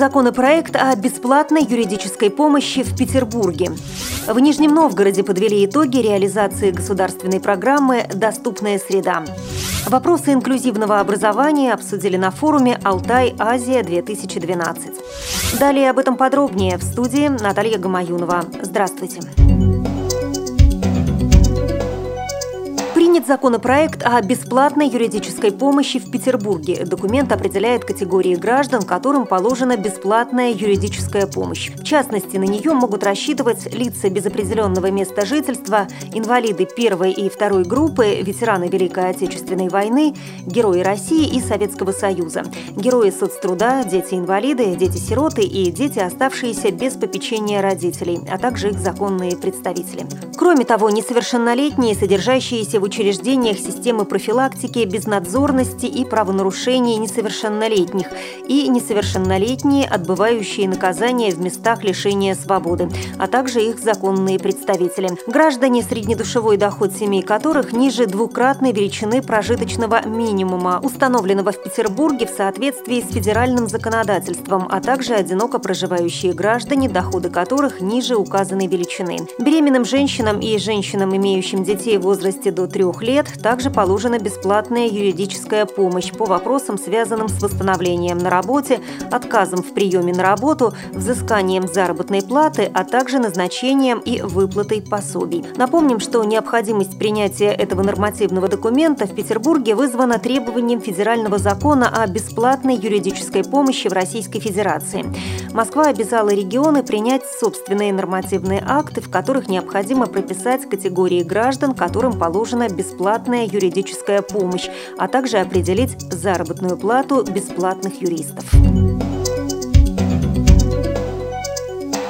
законопроект о бесплатной юридической помощи в Петербурге. В Нижнем Новгороде подвели итоги реализации государственной программы «Доступная среда». Вопросы инклюзивного образования обсудили на форуме «Алтай-Азия-2012». Далее об этом подробнее в студии Наталья Гамаюнова. Здравствуйте. Принят законопроект о бесплатной юридической помощи в Петербурге. Документ определяет категории граждан, которым положена бесплатная юридическая помощь. В частности, на нее могут рассчитывать лица без определенного места жительства, инвалиды первой и второй группы, ветераны Великой Отечественной войны, герои России и Советского Союза, герои соцтруда, дети-инвалиды, дети-сироты и дети, оставшиеся без попечения родителей, а также их законные представители. Кроме того, несовершеннолетние, содержащиеся в учреждениях системы профилактики безнадзорности и правонарушений несовершеннолетних и несовершеннолетние, отбывающие наказание в местах лишения свободы, а также их законные представители. Граждане, среднедушевой доход семей которых ниже двукратной величины прожиточного минимума, установленного в Петербурге в соответствии с федеральным законодательством, а также одиноко проживающие граждане, доходы которых ниже указанной величины. Беременным женщинам и женщинам, имеющим детей в возрасте до 3 трех лет также положена бесплатная юридическая помощь по вопросам, связанным с восстановлением на работе, отказом в приеме на работу, взысканием заработной платы, а также назначением и выплатой пособий. Напомним, что необходимость принятия этого нормативного документа в Петербурге вызвана требованием федерального закона о бесплатной юридической помощи в Российской Федерации. Москва обязала регионы принять собственные нормативные акты, в которых необходимо прописать категории граждан, которым положена бесплатная юридическая помощь, а также определить заработную плату бесплатных юристов.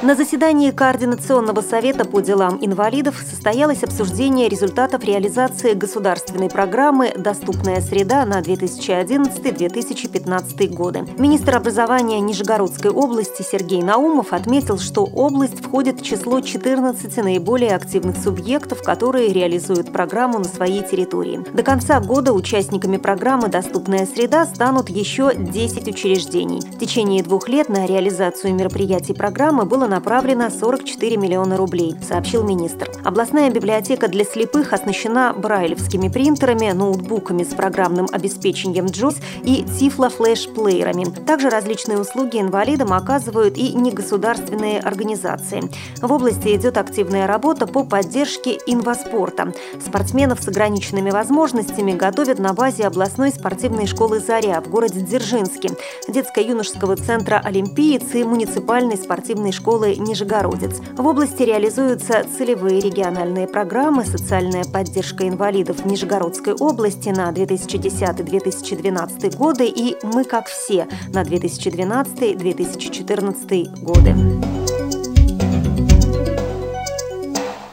На заседании Координационного совета по делам инвалидов состоялось обсуждение результатов реализации государственной программы «Доступная среда» на 2011-2015 годы. Министр образования Нижегородской области Сергей Наумов отметил, что область входит в число 14 наиболее активных субъектов, которые реализуют программу на своей территории. До конца года участниками программы «Доступная среда» станут еще 10 учреждений. В течение двух лет на реализацию мероприятий программы было направлено 44 миллиона рублей, сообщил министр. Областная библиотека для слепых оснащена брайлевскими принтерами, ноутбуками с программным обеспечением JOS и тифло-флеш-плеерами. Также различные услуги инвалидам оказывают и негосударственные организации. В области идет активная работа по поддержке инваспорта. Спортсменов с ограниченными возможностями готовят на базе областной спортивной школы «Заря» в городе Дзержинске, детско-юношеского центра «Олимпиец» и муниципальной спортивной школы школы «Нижегородец». В области реализуются целевые региональные программы «Социальная поддержка инвалидов Нижегородской области» на 2010-2012 годы и «Мы как все» на 2012-2014 годы.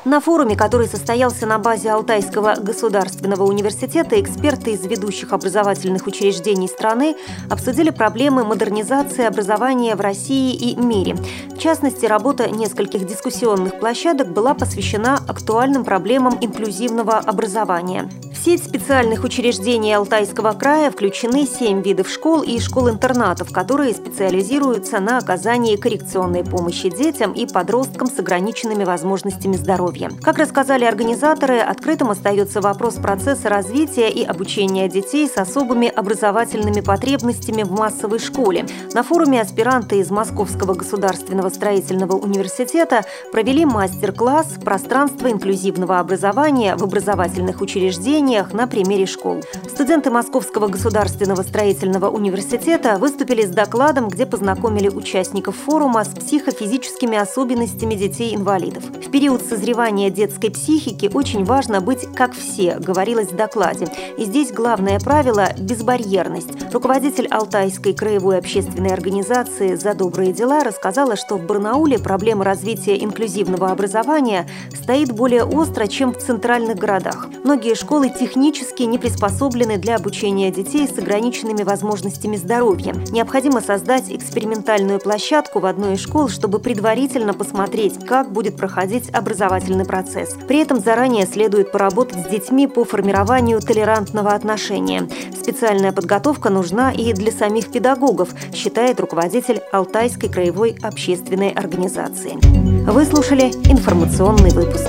На форуме, который состоялся на базе Алтайского государственного университета, эксперты из ведущих образовательных учреждений страны обсудили проблемы модернизации образования в России и мире. В частности, работа нескольких дискуссионных площадок была посвящена актуальным проблемам инклюзивного образования. Сеть специальных учреждений Алтайского края включены семь видов школ и школ-интернатов, которые специализируются на оказании коррекционной помощи детям и подросткам с ограниченными возможностями здоровья. Как рассказали организаторы, открытым остается вопрос процесса развития и обучения детей с особыми образовательными потребностями в массовой школе. На форуме аспиранты из Московского государственного строительного университета провели мастер-класс «Пространство инклюзивного образования в образовательных учреждениях изменениях на примере школ. Студенты Московского государственного строительного университета выступили с докладом, где познакомили участников форума с психофизическими особенностями детей-инвалидов. В период созревания детской психики очень важно быть как все, говорилось в докладе. И здесь главное правило – безбарьерность. Руководитель Алтайской краевой общественной организации «За добрые дела» рассказала, что в Барнауле проблема развития инклюзивного образования стоит более остро, чем в центральных городах. Многие школы технически не приспособлены для обучения детей с ограниченными возможностями здоровья. Необходимо создать экспериментальную площадку в одной из школ, чтобы предварительно посмотреть, как будет проходить образовательный процесс. При этом заранее следует поработать с детьми по формированию толерантного отношения. Специальная подготовка нужна и для самих педагогов, считает руководитель Алтайской краевой общественной организации. Вы слушали информационный выпуск.